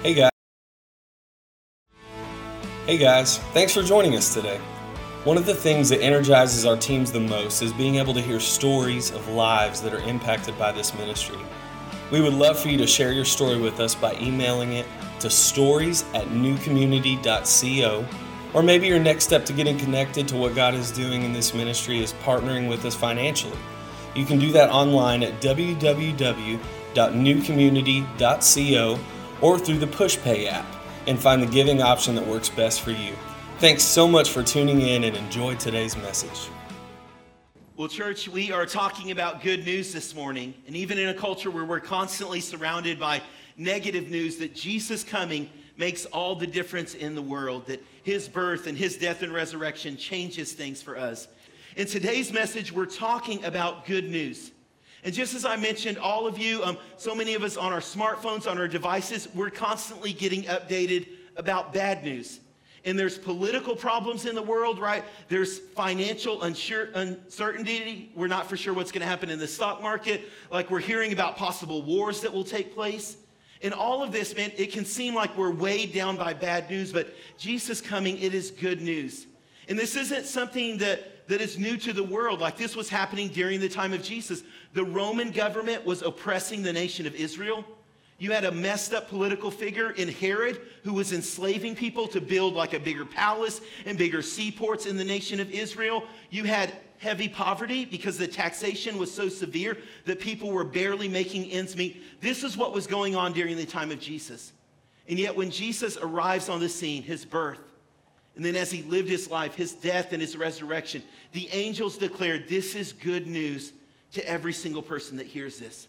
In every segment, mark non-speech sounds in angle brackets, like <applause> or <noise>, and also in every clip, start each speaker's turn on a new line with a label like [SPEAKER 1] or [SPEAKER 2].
[SPEAKER 1] Hey guys. Hey guys, thanks for joining us today. One of the things that energizes our teams the most is being able to hear stories of lives that are impacted by this ministry. We would love for you to share your story with us by emailing it to stories at newcommunity.co. Or maybe your next step to getting connected to what God is doing in this ministry is partnering with us financially. You can do that online at www.newcommunity.co or through the PushPay app and find the giving option that works best for you. Thanks so much for tuning in and enjoy today's message.
[SPEAKER 2] Well, church, we are talking about good news this morning. And even in a culture where we're constantly surrounded by negative news, that Jesus coming makes all the difference in the world, that his birth and his death and resurrection changes things for us. In today's message, we're talking about good news. And just as I mentioned, all of you, um, so many of us on our smartphones, on our devices, we're constantly getting updated about bad news. And there's political problems in the world, right? There's financial unsure, uncertainty. We're not for sure what's going to happen in the stock market. Like we're hearing about possible wars that will take place. And all of this, man, it can seem like we're weighed down by bad news, but Jesus coming, it is good news. And this isn't something that, that is new to the world. Like this was happening during the time of Jesus. The Roman government was oppressing the nation of Israel. You had a messed up political figure in Herod who was enslaving people to build like a bigger palace and bigger seaports in the nation of Israel. You had heavy poverty because the taxation was so severe that people were barely making ends meet. This is what was going on during the time of Jesus. And yet, when Jesus arrives on the scene, his birth, and then as he lived his life, his death and his resurrection, the angels declared this is good news to every single person that hears this.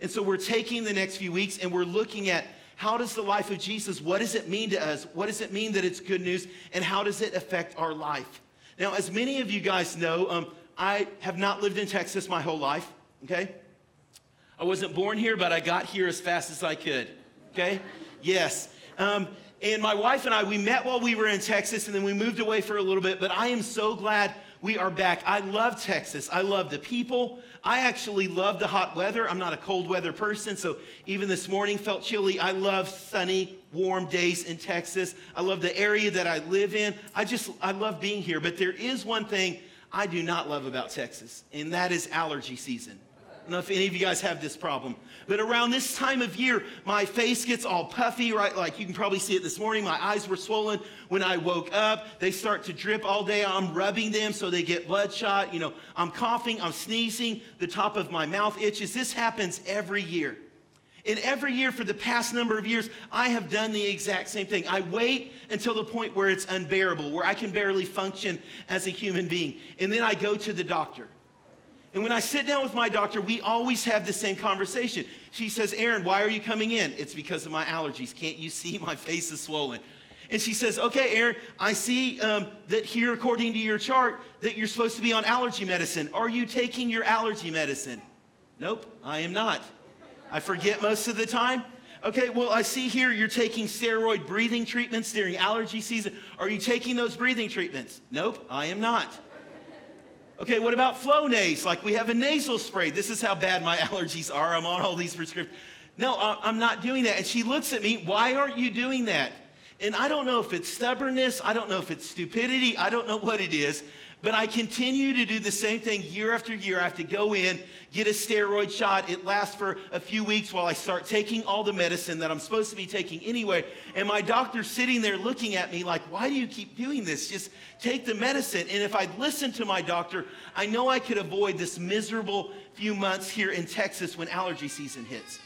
[SPEAKER 2] And so we're taking the next few weeks and we're looking at how does the life of Jesus, what does it mean to us? What does it mean that it's good news? And how does it affect our life? Now, as many of you guys know, um, I have not lived in Texas my whole life, okay? I wasn't born here, but I got here as fast as I could, okay? Yes. Um, and my wife and I, we met while we were in Texas and then we moved away for a little bit, but I am so glad we are back. I love Texas. I love the people. I actually love the hot weather. I'm not a cold weather person, so even this morning felt chilly. I love sunny, warm days in Texas. I love the area that I live in. I just, I love being here. But there is one thing I do not love about Texas, and that is allergy season. Don't know if any of you guys have this problem. But around this time of year, my face gets all puffy, right? Like you can probably see it this morning. My eyes were swollen when I woke up. They start to drip all day. I'm rubbing them so they get bloodshot. You know, I'm coughing, I'm sneezing, the top of my mouth itches. This happens every year. And every year for the past number of years, I have done the exact same thing. I wait until the point where it's unbearable, where I can barely function as a human being. And then I go to the doctor. And when I sit down with my doctor, we always have the same conversation. She says, Aaron, why are you coming in? It's because of my allergies. Can't you see my face is swollen? And she says, okay, Aaron, I see um, that here, according to your chart, that you're supposed to be on allergy medicine. Are you taking your allergy medicine? Nope, I am not. I forget most of the time. Okay, well, I see here you're taking steroid breathing treatments during allergy season. Are you taking those breathing treatments? Nope, I am not. Okay, what about Flonase? Like we have a nasal spray. This is how bad my <laughs> allergies are. I'm on all these prescriptions. No, I'm not doing that. And she looks at me, why aren't you doing that? And I don't know if it's stubbornness, I don't know if it's stupidity, I don't know what it is, but I continue to do the same thing year after year. I have to go in, get a steroid shot. It lasts for a few weeks while I start taking all the medicine that I'm supposed to be taking anyway. And my doctor's sitting there looking at me like, why do you keep doing this? Just take the medicine. And if I'd listened to my doctor, I know I could avoid this miserable few months here in Texas when allergy season hits.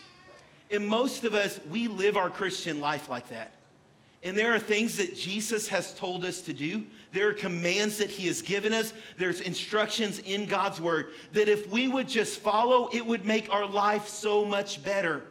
[SPEAKER 2] And most of us, we live our Christian life like that. And there are things that Jesus has told us to do. There are commands that he has given us. There's instructions in God's word that if we would just follow, it would make our life so much better.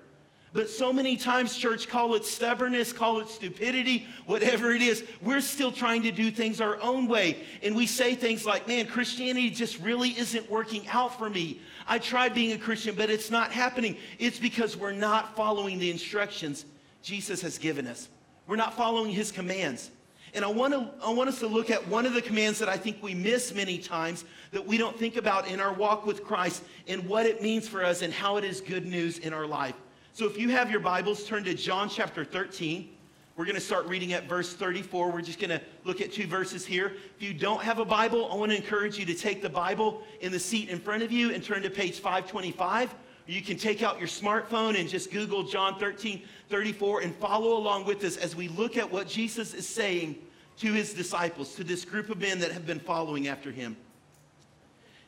[SPEAKER 2] But so many times, church, call it stubbornness, call it stupidity, whatever it is, we're still trying to do things our own way. And we say things like, man, Christianity just really isn't working out for me. I tried being a Christian, but it's not happening. It's because we're not following the instructions Jesus has given us. We're not following his commands. And I want, to, I want us to look at one of the commands that I think we miss many times that we don't think about in our walk with Christ and what it means for us and how it is good news in our life. So if you have your Bibles, turn to John chapter 13. We're going to start reading at verse 34. We're just going to look at two verses here. If you don't have a Bible, I want to encourage you to take the Bible in the seat in front of you and turn to page 525. You can take out your smartphone and just Google John 13, 34 and follow along with us as we look at what Jesus is saying to his disciples, to this group of men that have been following after him.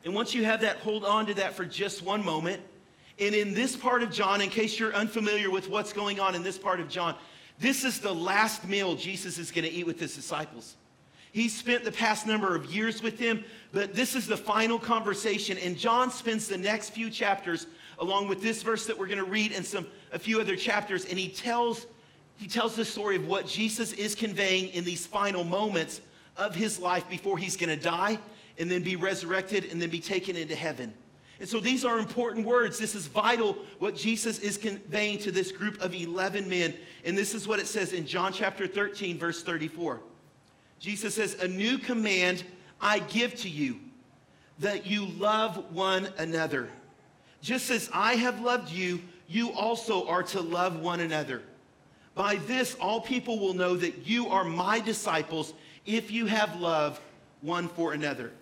[SPEAKER 2] And once you have that, hold on to that for just one moment. And in this part of John, in case you're unfamiliar with what's going on in this part of John, this is the last meal Jesus is going to eat with his disciples. He spent the past number of years with them, but this is the final conversation. And John spends the next few chapters, along with this verse that we're going to read and some a few other chapters, and he tells he tells the story of what Jesus is conveying in these final moments of his life before he's going to die and then be resurrected and then be taken into heaven. And so these are important words. This is vital what Jesus is conveying to this group of 11 men. And this is what it says in John chapter 13, verse 34. Jesus says, A new command I give to you, that you love one another. Just as I have loved you, you also are to love one another. By this, all people will know that you are my disciples if you have love one for another.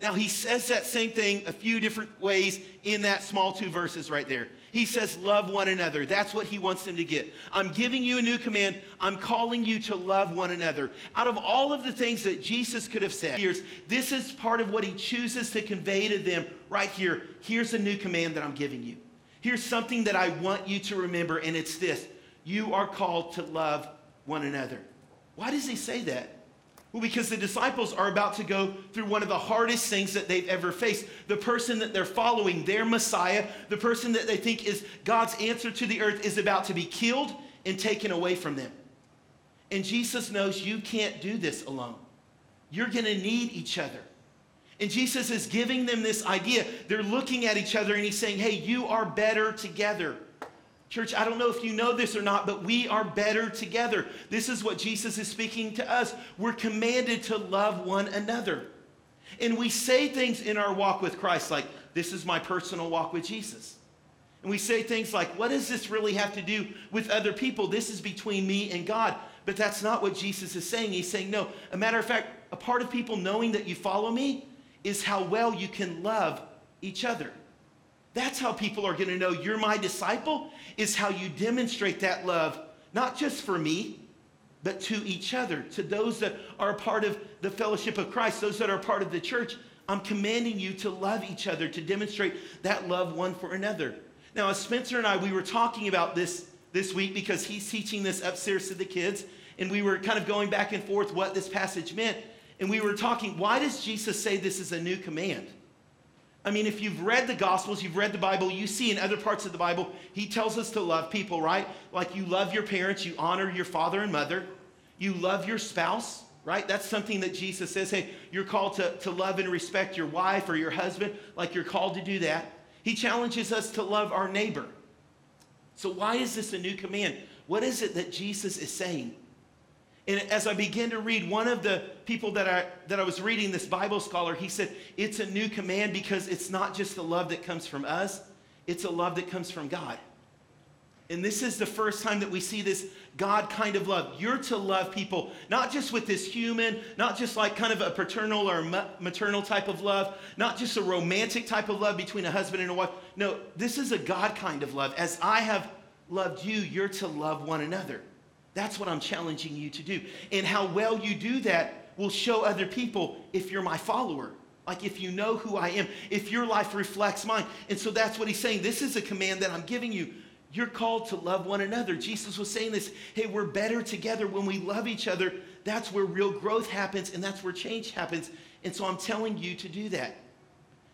[SPEAKER 2] Now, he says that same thing a few different ways in that small two verses right there. He says, Love one another. That's what he wants them to get. I'm giving you a new command. I'm calling you to love one another. Out of all of the things that Jesus could have said, here's, this is part of what he chooses to convey to them right here. Here's a new command that I'm giving you. Here's something that I want you to remember, and it's this you are called to love one another. Why does he say that? Well, because the disciples are about to go through one of the hardest things that they've ever faced. The person that they're following, their Messiah, the person that they think is God's answer to the earth, is about to be killed and taken away from them. And Jesus knows you can't do this alone. You're going to need each other. And Jesus is giving them this idea. They're looking at each other and he's saying, hey, you are better together. Church, I don't know if you know this or not, but we are better together. This is what Jesus is speaking to us. We're commanded to love one another. And we say things in our walk with Christ like, this is my personal walk with Jesus. And we say things like, what does this really have to do with other people? This is between me and God. But that's not what Jesus is saying. He's saying, no. A matter of fact, a part of people knowing that you follow me is how well you can love each other. That's how people are going to know you're my disciple, is how you demonstrate that love, not just for me, but to each other, to those that are part of the fellowship of Christ, those that are part of the church. I'm commanding you to love each other, to demonstrate that love one for another. Now, as Spencer and I, we were talking about this this week because he's teaching this upstairs to the kids, and we were kind of going back and forth what this passage meant. And we were talking, why does Jesus say this is a new command? I mean, if you've read the Gospels, you've read the Bible, you see in other parts of the Bible, he tells us to love people, right? Like you love your parents, you honor your father and mother, you love your spouse, right? That's something that Jesus says, hey, you're called to, to love and respect your wife or your husband, like you're called to do that. He challenges us to love our neighbor. So, why is this a new command? What is it that Jesus is saying? And as I began to read, one of the people that I, that I was reading, this Bible scholar, he said, it's a new command because it's not just the love that comes from us, it's a love that comes from God. And this is the first time that we see this God kind of love. You're to love people, not just with this human, not just like kind of a paternal or maternal type of love, not just a romantic type of love between a husband and a wife. No, this is a God kind of love. As I have loved you, you're to love one another. That's what I'm challenging you to do. And how well you do that will show other people if you're my follower. Like if you know who I am, if your life reflects mine. And so that's what he's saying. This is a command that I'm giving you. You're called to love one another. Jesus was saying this hey, we're better together when we love each other. That's where real growth happens and that's where change happens. And so I'm telling you to do that.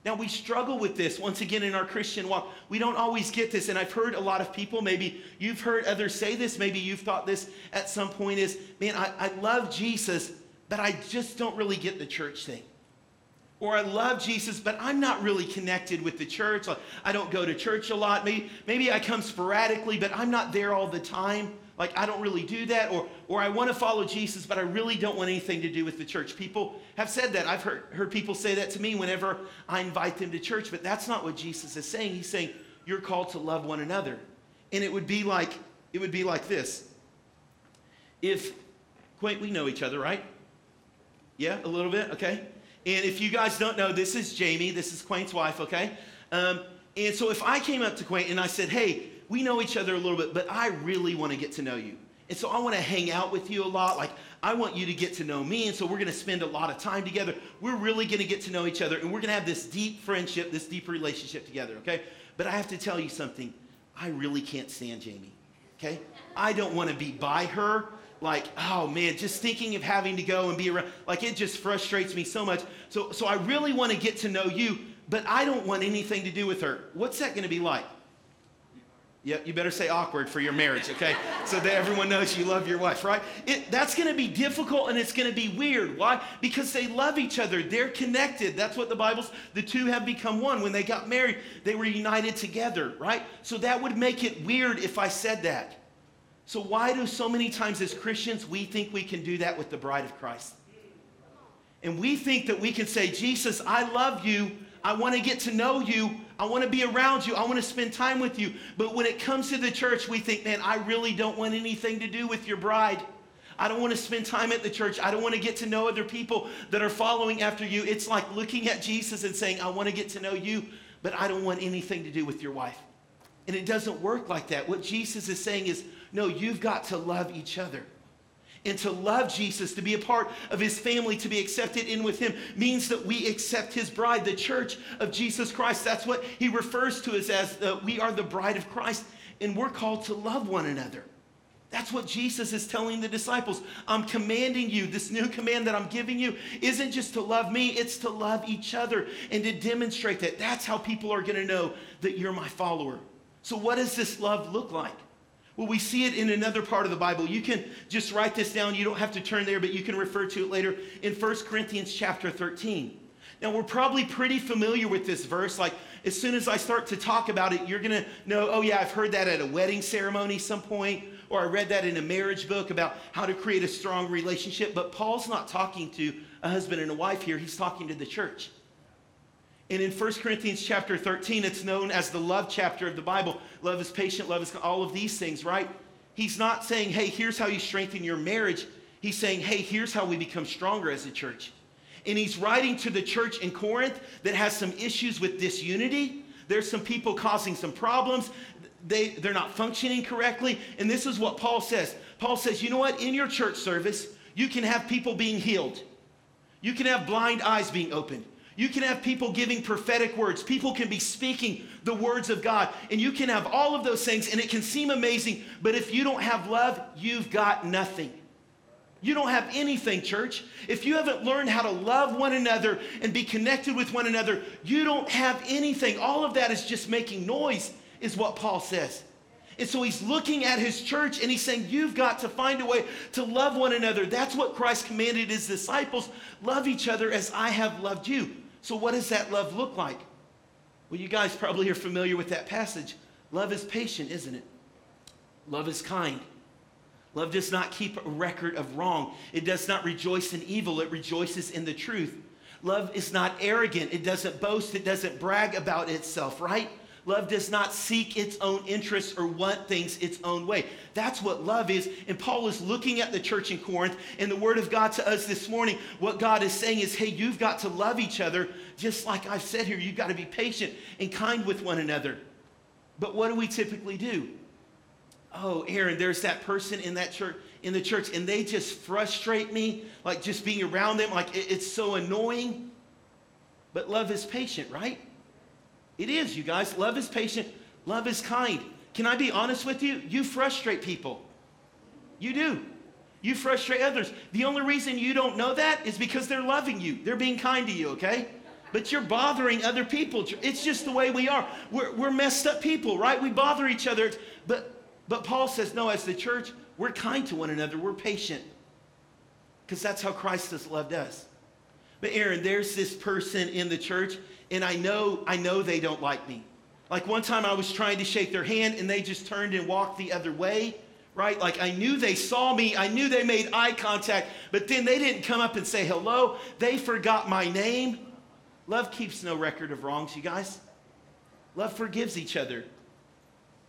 [SPEAKER 2] Now, we struggle with this once again in our Christian walk. We don't always get this. And I've heard a lot of people, maybe you've heard others say this, maybe you've thought this at some point is, man, I, I love Jesus, but I just don't really get the church thing. Or I love Jesus, but I'm not really connected with the church. I don't go to church a lot. Maybe, maybe I come sporadically, but I'm not there all the time like I don't really do that, or, or I want to follow Jesus, but I really don't want anything to do with the church. People have said that. I've heard, heard people say that to me whenever I invite them to church, but that's not what Jesus is saying. He's saying, You're called to love one another. And it would be like, it would be like this. If, Quaint, we know each other, right? Yeah, a little bit, okay? And if you guys don't know, this is Jamie, this is Quaint's wife, okay? Um, and so if I came up to Quaint and I said, hey, we know each other a little bit, but I really want to get to know you. And so I want to hang out with you a lot. Like, I want you to get to know me. And so we're going to spend a lot of time together. We're really going to get to know each other. And we're going to have this deep friendship, this deep relationship together, okay? But I have to tell you something. I really can't stand Jamie, okay? I don't want to be by her. Like, oh man, just thinking of having to go and be around, like it just frustrates me so much. So, so I really want to get to know you, but I don't want anything to do with her. What's that going to be like? Yeah, you better say awkward for your marriage, okay? <laughs> so that everyone knows you love your wife, right? It, that's gonna be difficult and it's gonna be weird. Why? Because they love each other. They're connected. That's what the Bible's, the two have become one. When they got married, they were united together, right? So that would make it weird if I said that. So why do so many times as Christians we think we can do that with the bride of Christ? And we think that we can say, Jesus, I love you. I want to get to know you. I want to be around you. I want to spend time with you. But when it comes to the church, we think, man, I really don't want anything to do with your bride. I don't want to spend time at the church. I don't want to get to know other people that are following after you. It's like looking at Jesus and saying, I want to get to know you, but I don't want anything to do with your wife. And it doesn't work like that. What Jesus is saying is, no, you've got to love each other and to love Jesus, to be a part of his family, to be accepted in with him, means that we accept his bride, the church of Jesus Christ. That's what he refers to us as uh, we are the bride of Christ, and we're called to love one another. That's what Jesus is telling the disciples. I'm commanding you, this new command that I'm giving you isn't just to love me, it's to love each other and to demonstrate that. That's how people are going to know that you're my follower. So, what does this love look like? Well, we see it in another part of the Bible. You can just write this down. You don't have to turn there, but you can refer to it later in 1 Corinthians chapter 13. Now, we're probably pretty familiar with this verse. Like, as soon as I start to talk about it, you're going to know, oh, yeah, I've heard that at a wedding ceremony some point, or I read that in a marriage book about how to create a strong relationship. But Paul's not talking to a husband and a wife here, he's talking to the church. And in 1 Corinthians chapter 13, it's known as the love chapter of the Bible. Love is patient, love is all of these things, right? He's not saying, hey, here's how you strengthen your marriage. He's saying, hey, here's how we become stronger as a church. And he's writing to the church in Corinth that has some issues with disunity. There's some people causing some problems. They, they're not functioning correctly. And this is what Paul says Paul says, you know what? In your church service, you can have people being healed, you can have blind eyes being opened. You can have people giving prophetic words. People can be speaking the words of God. And you can have all of those things, and it can seem amazing. But if you don't have love, you've got nothing. You don't have anything, church. If you haven't learned how to love one another and be connected with one another, you don't have anything. All of that is just making noise, is what Paul says. And so he's looking at his church and he's saying, You've got to find a way to love one another. That's what Christ commanded his disciples love each other as I have loved you. So, what does that love look like? Well, you guys probably are familiar with that passage. Love is patient, isn't it? Love is kind. Love does not keep a record of wrong. It does not rejoice in evil, it rejoices in the truth. Love is not arrogant. It doesn't boast. It doesn't brag about itself, right? Love does not seek its own interests or want things its own way. That's what love is. And Paul is looking at the church in Corinth and the word of God to us this morning. What God is saying is, hey, you've got to love each other just like I've said here. You've got to be patient and kind with one another. But what do we typically do? Oh, Aaron, there's that person in that church in the church and they just frustrate me like just being around them like it's so annoying but love is patient right it is, you guys. Love is patient, love is kind. Can I be honest with you? You frustrate people. You do. You frustrate others. The only reason you don't know that is because they're loving you, they're being kind to you, okay? But you're bothering other people. It's just the way we are. We're, we're messed up people, right? We bother each other. But, but Paul says, no, as the church, we're kind to one another, we're patient. Because that's how Christ has loved us. But Aaron, there's this person in the church, and I know, I know they don't like me. Like one time I was trying to shake their hand and they just turned and walked the other way, right? Like I knew they saw me, I knew they made eye contact, but then they didn't come up and say hello. They forgot my name. Love keeps no record of wrongs, you guys. Love forgives each other.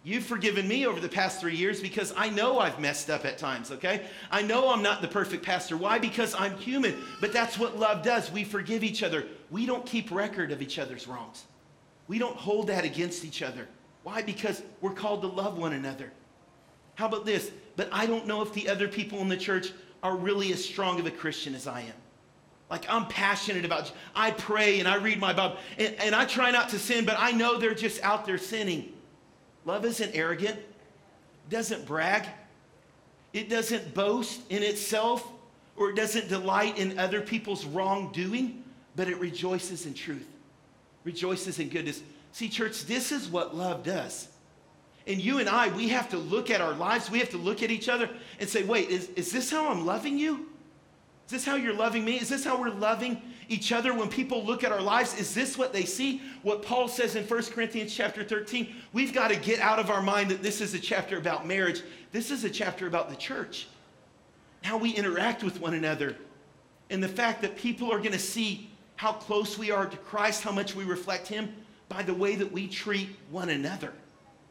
[SPEAKER 2] You've forgiven me over the past three years because I know I've messed up at times, okay? I know I'm not the perfect pastor. Why? Because I'm human. But that's what love does. We forgive each other. We don't keep record of each other's wrongs. We don't hold that against each other. Why? Because we're called to love one another. How about this? But I don't know if the other people in the church are really as strong of a Christian as I am. Like I'm passionate about, I pray and I read my Bible and, and I try not to sin, but I know they're just out there sinning. Love isn't arrogant, doesn't brag, it doesn't boast in itself, or it doesn't delight in other people's wrongdoing, but it rejoices in truth, rejoices in goodness. See, church, this is what love does. And you and I, we have to look at our lives, we have to look at each other and say, wait, is, is this how I'm loving you? Is this how you're loving me? Is this how we're loving each other when people look at our lives? Is this what they see? What Paul says in 1 Corinthians chapter 13, we've got to get out of our mind that this is a chapter about marriage. This is a chapter about the church. How we interact with one another. And the fact that people are going to see how close we are to Christ, how much we reflect him by the way that we treat one another,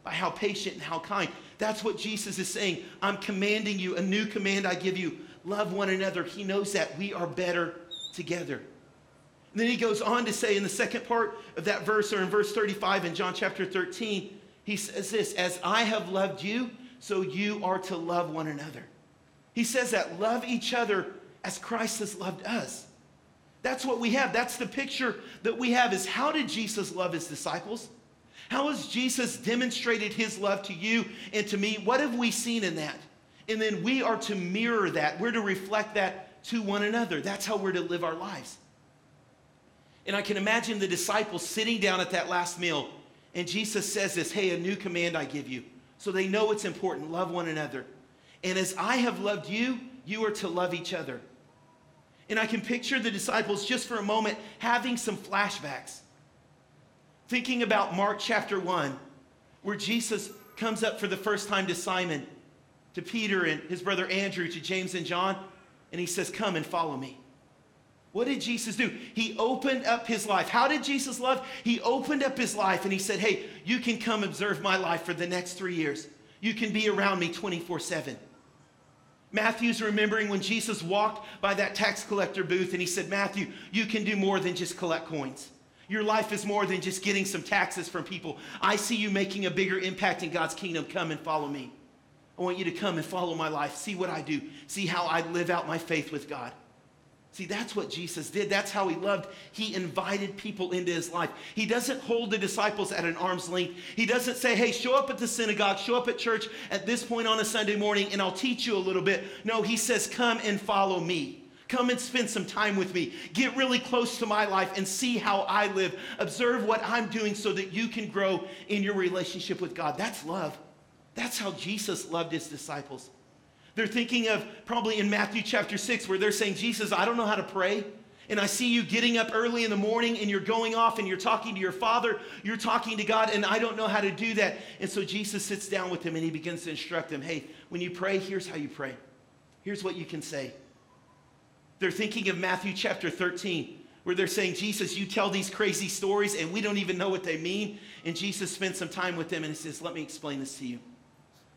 [SPEAKER 2] by how patient and how kind. That's what Jesus is saying. I'm commanding you, a new command I give you love one another. He knows that we are better together. And then he goes on to say in the second part of that verse, or in verse 35 in John chapter 13, he says this As I have loved you, so you are to love one another. He says that love each other as Christ has loved us. That's what we have. That's the picture that we have is how did Jesus love his disciples? How has Jesus demonstrated his love to you and to me? What have we seen in that? And then we are to mirror that. We're to reflect that to one another. That's how we're to live our lives. And I can imagine the disciples sitting down at that last meal, and Jesus says this Hey, a new command I give you. So they know it's important. Love one another. And as I have loved you, you are to love each other. And I can picture the disciples just for a moment having some flashbacks. Thinking about Mark chapter 1, where Jesus comes up for the first time to Simon to Peter and his brother Andrew, to James and John, and he says, Come and follow me. What did Jesus do? He opened up his life. How did Jesus love? He opened up his life and he said, Hey, you can come observe my life for the next three years. You can be around me 24 7. Matthew's remembering when Jesus walked by that tax collector booth and he said, Matthew, you can do more than just collect coins. Your life is more than just getting some taxes from people. I see you making a bigger impact in God's kingdom. Come and follow me. I want you to come and follow my life. See what I do. See how I live out my faith with God. See, that's what Jesus did. That's how he loved. He invited people into his life. He doesn't hold the disciples at an arm's length. He doesn't say, hey, show up at the synagogue, show up at church at this point on a Sunday morning, and I'll teach you a little bit. No, he says, come and follow me. Come and spend some time with me. Get really close to my life and see how I live. Observe what I'm doing so that you can grow in your relationship with God. That's love. That's how Jesus loved his disciples. They're thinking of probably in Matthew chapter 6, where they're saying, Jesus, I don't know how to pray. And I see you getting up early in the morning and you're going off and you're talking to your father, you're talking to God, and I don't know how to do that. And so Jesus sits down with him and he begins to instruct him hey, when you pray, here's how you pray. Here's what you can say. They're thinking of Matthew chapter 13, where they're saying, Jesus, you tell these crazy stories and we don't even know what they mean. And Jesus spends some time with them and he says, Let me explain this to you.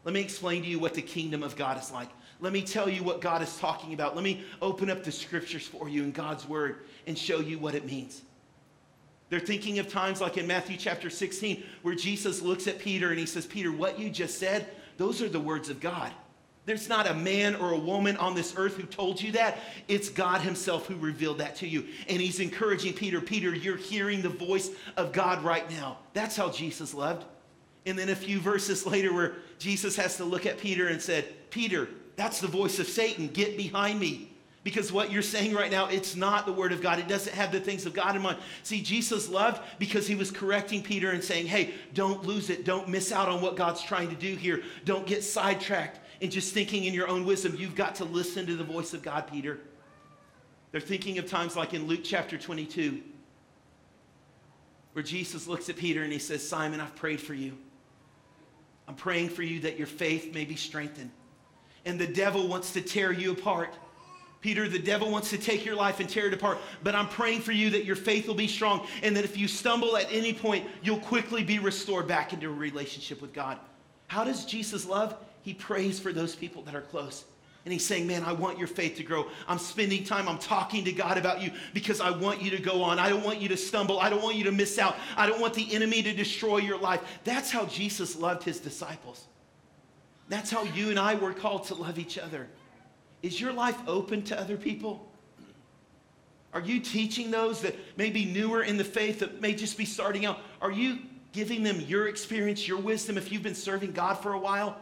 [SPEAKER 2] Let me explain to you what the kingdom of God is like. Let me tell you what God is talking about. Let me open up the scriptures for you in God's word and show you what it means. They're thinking of times like in Matthew chapter 16 where Jesus looks at Peter and he says, Peter, what you just said, those are the words of God. There's not a man or a woman on this earth who told you that. It's God Himself who revealed that to you. And He's encouraging Peter, Peter, you're hearing the voice of God right now. That's how Jesus loved. And then a few verses <laughs> later, where Jesus has to look at Peter and said, Peter, that's the voice of Satan. Get behind me. Because what you're saying right now, it's not the word of God. It doesn't have the things of God in mind. See, Jesus loved because he was correcting Peter and saying, hey, don't lose it. Don't miss out on what God's trying to do here. Don't get sidetracked in just thinking in your own wisdom. You've got to listen to the voice of God, Peter. They're thinking of times like in Luke chapter 22, where Jesus looks at Peter and he says, Simon, I've prayed for you. I'm praying for you that your faith may be strengthened. And the devil wants to tear you apart. Peter, the devil wants to take your life and tear it apart, but I'm praying for you that your faith will be strong and that if you stumble at any point, you'll quickly be restored back into a relationship with God. How does Jesus love? He prays for those people that are close. And he's saying, Man, I want your faith to grow. I'm spending time, I'm talking to God about you because I want you to go on. I don't want you to stumble. I don't want you to miss out. I don't want the enemy to destroy your life. That's how Jesus loved his disciples. That's how you and I were called to love each other. Is your life open to other people? Are you teaching those that may be newer in the faith, that may just be starting out? Are you giving them your experience, your wisdom if you've been serving God for a while?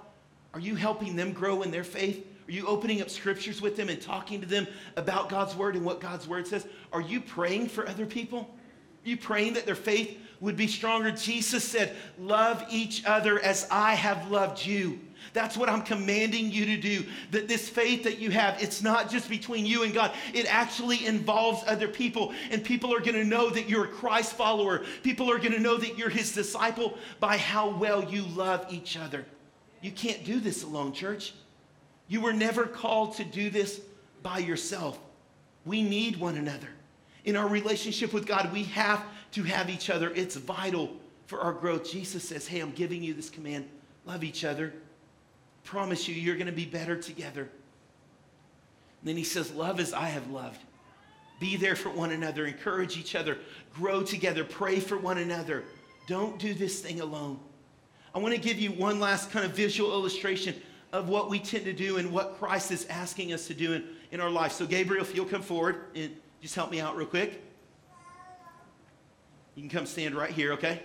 [SPEAKER 2] Are you helping them grow in their faith? Are you opening up scriptures with them and talking to them about God's word and what God's word says? Are you praying for other people? Are you praying that their faith would be stronger? Jesus said, Love each other as I have loved you. That's what I'm commanding you to do. That this faith that you have, it's not just between you and God. It actually involves other people. And people are going to know that you're a Christ follower. People are going to know that you're his disciple by how well you love each other. You can't do this alone, church. You were never called to do this by yourself. We need one another. In our relationship with God, we have to have each other. It's vital for our growth. Jesus says, Hey, I'm giving you this command love each other. Promise you, you're going to be better together. And then he says, Love as I have loved. Be there for one another, encourage each other, grow together, pray for one another. Don't do this thing alone. I want to give you one last kind of visual illustration of what we tend to do and what Christ is asking us to do in, in our life. So, Gabriel, if you'll come forward and just help me out real quick. You can come stand right here, okay?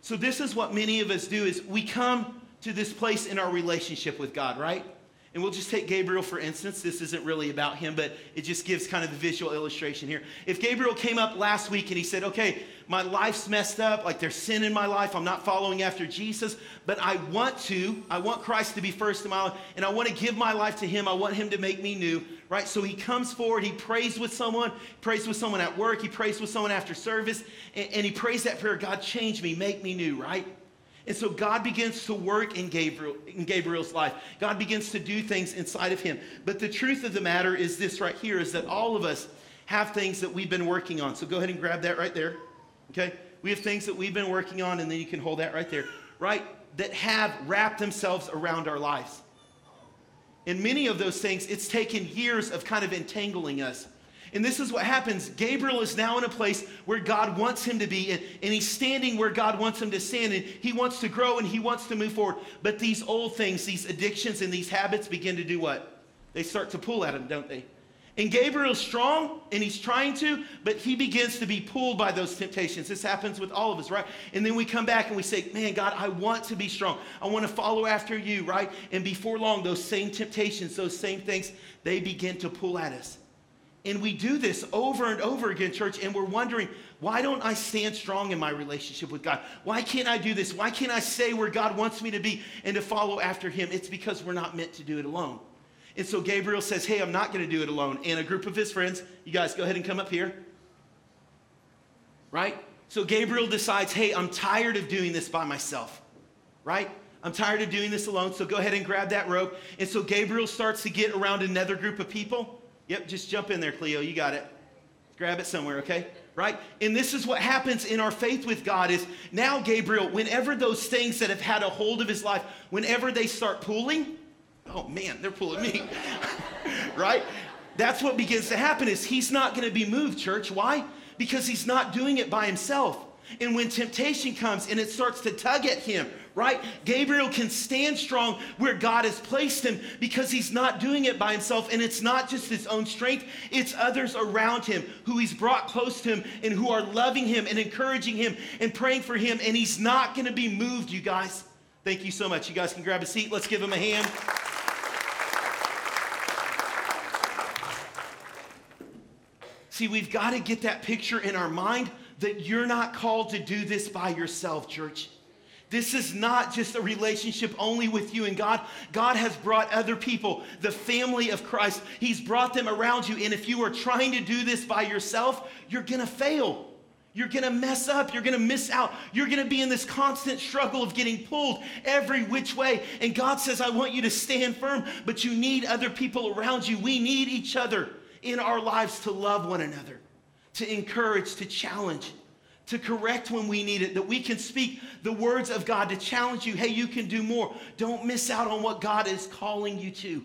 [SPEAKER 2] So this is what many of us do is we come to this place in our relationship with God, right? And we'll just take Gabriel for instance. This isn't really about him, but it just gives kind of the visual illustration here. If Gabriel came up last week and he said, Okay, my life's messed up, like there's sin in my life, I'm not following after Jesus, but I want to, I want Christ to be first in my life, and I want to give my life to him. I want him to make me new, right? So he comes forward, he prays with someone, prays with someone at work, he prays with someone after service, and, and he prays that prayer God, change me, make me new, right? And so God begins to work in, Gabriel, in Gabriel's life. God begins to do things inside of him. But the truth of the matter is this right here is that all of us have things that we've been working on. So go ahead and grab that right there. Okay? We have things that we've been working on, and then you can hold that right there, right? That have wrapped themselves around our lives. And many of those things, it's taken years of kind of entangling us. And this is what happens. Gabriel is now in a place where God wants him to be, and, and, he's standing where God wants him to stand, and he wants to grow and he wants to move forward. But these old things, these addictions and these habits begin to do what? They start to pull at him, don't they? And Gabriel's strong and he's trying to, but he begins to be pulled by those temptations. This happens with all of us, right? And then we come back and we say, Man, God, I want to be strong. I want to follow after you, right? And before long, those same temptations, those same things, they begin to pull at us. And we do this over and over again, church, and we're wondering, why don't I stand strong in my relationship with God? Why can't I do this? Why can't I say where God wants me to be and to follow after Him? It's because we're not meant to do it alone. And so Gabriel says, Hey, I'm not going to do it alone. And a group of his friends, you guys go ahead and come up here. Right? So Gabriel decides, Hey, I'm tired of doing this by myself. Right? I'm tired of doing this alone. So go ahead and grab that rope. And so Gabriel starts to get around another group of people. Yep, just jump in there, Cleo. You got it. Grab it somewhere, okay? Right? And this is what happens in our faith with God is now Gabriel, whenever those things that have had a hold of his life, whenever they start pulling, oh man, they're pulling me. <laughs> right? That's what begins to happen is he's not going to be moved, church. Why? Because he's not doing it by himself. And when temptation comes and it starts to tug at him, right? Gabriel can stand strong where God has placed him because he's not doing it by himself. And it's not just his own strength, it's others around him who he's brought close to him and who are loving him and encouraging him and praying for him. And he's not going to be moved, you guys. Thank you so much. You guys can grab a seat. Let's give him a hand. See, we've got to get that picture in our mind that you're not called to do this by yourself, church. This is not just a relationship only with you and God. God has brought other people, the family of Christ. He's brought them around you. And if you are trying to do this by yourself, you're going to fail. You're going to mess up. You're going to miss out. You're going to be in this constant struggle of getting pulled every which way. And God says, I want you to stand firm, but you need other people around you. We need each other in our lives to love one another, to encourage, to challenge, to correct when we need it, that we can speak the words of God to challenge you. Hey, you can do more. Don't miss out on what God is calling you to.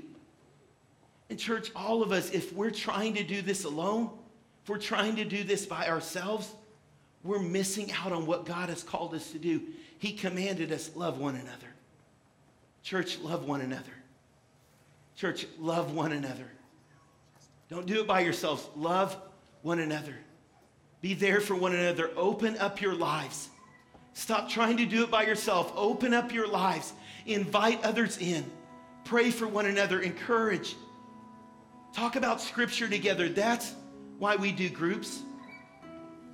[SPEAKER 2] In church, all of us, if we're trying to do this alone, if we're trying to do this by ourselves, we're missing out on what God has called us to do. He commanded us love one another. Church, love one another. Church, love one another. Don't do it by yourselves. Love one another. Be there for one another. Open up your lives. Stop trying to do it by yourself. Open up your lives. Invite others in. Pray for one another. Encourage. Talk about scripture together. That's why we do groups.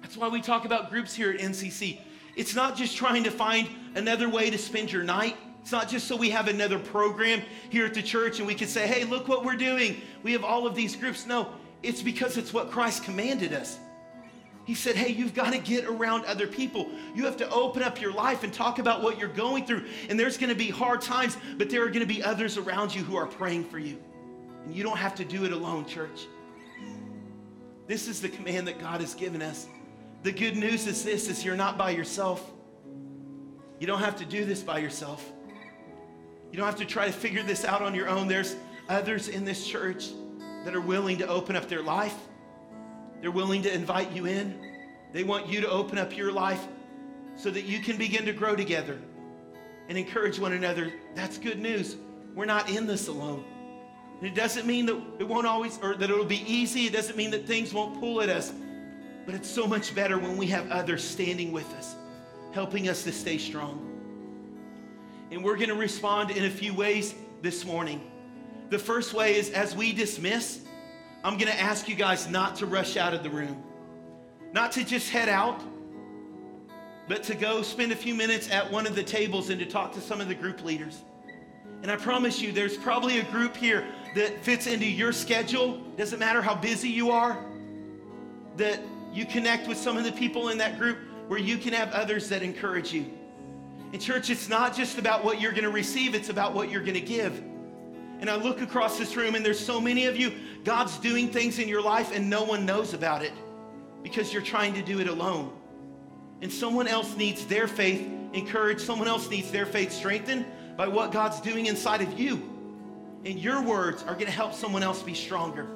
[SPEAKER 2] That's why we talk about groups here at NCC. It's not just trying to find another way to spend your night. It's not just so we have another program here at the church and we can say, hey, look what we're doing. We have all of these groups. No, it's because it's what Christ commanded us. He said, Hey, you've got to get around other people. You have to open up your life and talk about what you're going through. And there's going to be hard times, but there are going to be others around you who are praying for you. And you don't have to do it alone, church. This is the command that God has given us. The good news is this is you're not by yourself. You don't have to do this by yourself. You don't have to try to figure this out on your own. There's others in this church that are willing to open up their life they're willing to invite you in. They want you to open up your life so that you can begin to grow together and encourage one another. That's good news. We're not in this alone. And it doesn't mean that it won't always, or that it'll be easy. It doesn't mean that things won't pull at us. But it's so much better when we have others standing with us, helping us to stay strong. And we're going to respond in a few ways this morning. The first way is as we dismiss, I'm going to ask you guys not to rush out of the room, not to just head out, but to go spend a few minutes at one of the tables and to talk to some of the group leaders. And I promise you, there's probably a group here that fits into your schedule. Doesn't matter how busy you are, that you connect with some of the people in that group where you can have others that encourage you. In church, it's not just about what you're going to receive, it's about what you're going to give. And I look across this room, and there's so many of you, God's doing things in your life, and no one knows about it because you're trying to do it alone. And someone else needs their faith encouraged, someone else needs their faith strengthened by what God's doing inside of you. And your words are going to help someone else be stronger.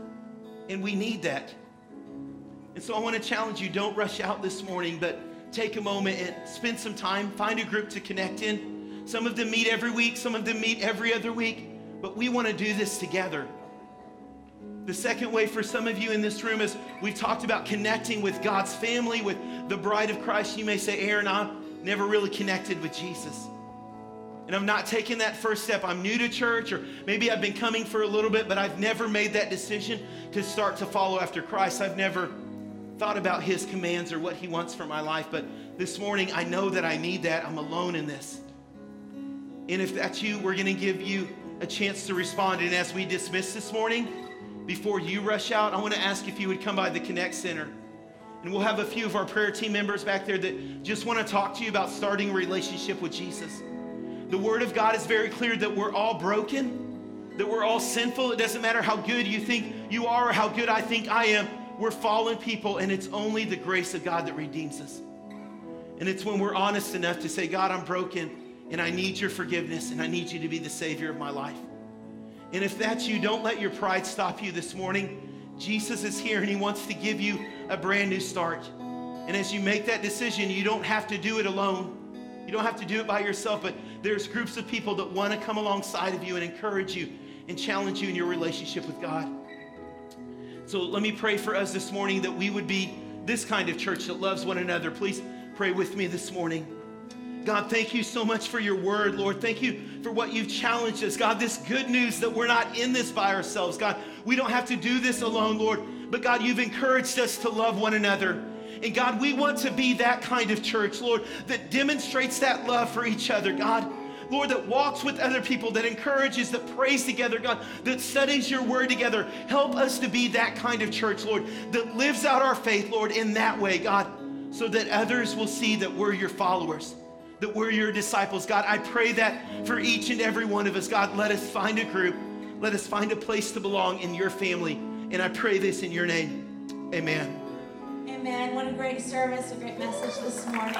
[SPEAKER 2] And we need that. And so I want to challenge you don't rush out this morning, but take a moment and spend some time, find a group to connect in. Some of them meet every week, some of them meet every other week but we want to do this together. The second way for some of you in this room is we've talked about connecting with God's family, with the bride of Christ. You may say, Aaron, I've never really connected with Jesus. And I'm not taking that first step. I'm new to church, or maybe I've been coming for a little bit, but I've never made that decision to start to follow after Christ. I've never thought about his commands or what he wants for my life. But this morning, I know that I need that. I'm alone in this. And if that's you, we're going to give you a chance to respond. And as we dismiss this morning, before you rush out, I want to ask if you would come by the Connect Center. And we'll have a few of our prayer team members back there that just want to talk to you about starting a relationship with Jesus. The Word of God is very clear that we're all broken, that we're all sinful. It doesn't matter how good you think you are or how good I think I am. We're fallen people, and it's only the grace of God that redeems us. And it's when we're honest enough to say, God, I'm broken and I need your forgiveness, and I need you to be the Savior of my life. And if that's you, don't let your pride stop you this morning. Jesus is here, and He wants to give you a brand new start. And as you make that decision, you don't have to do it alone. You don't have to do it by yourself, but there's groups of people that want to come alongside of you and encourage you and challenge you in your relationship with God. So let me pray for us this morning that we would be this kind of church that loves one another. Please pray with me this morning. God, thank you so much for your word, Lord. Thank you for what you've challenged us. God, this good news that we're not in this by ourselves. God, we don't have to do this alone, Lord. But God, you've encouraged us to love one another. And God, we want to be that kind of church, Lord, that demonstrates that love for each other, God. Lord, that walks with other people, that encourages, that prays together, God, that studies your word together. Help us to be that kind of church, Lord, that lives out our faith, Lord, in that way, God, so that others will see that we're your followers that we're your disciples. God, I pray that for each and every one of us. God, let us find a group. Let us find a place to belong in your family. And I pray this in your name. Amen.
[SPEAKER 3] Amen. What a great service, a great message this morning.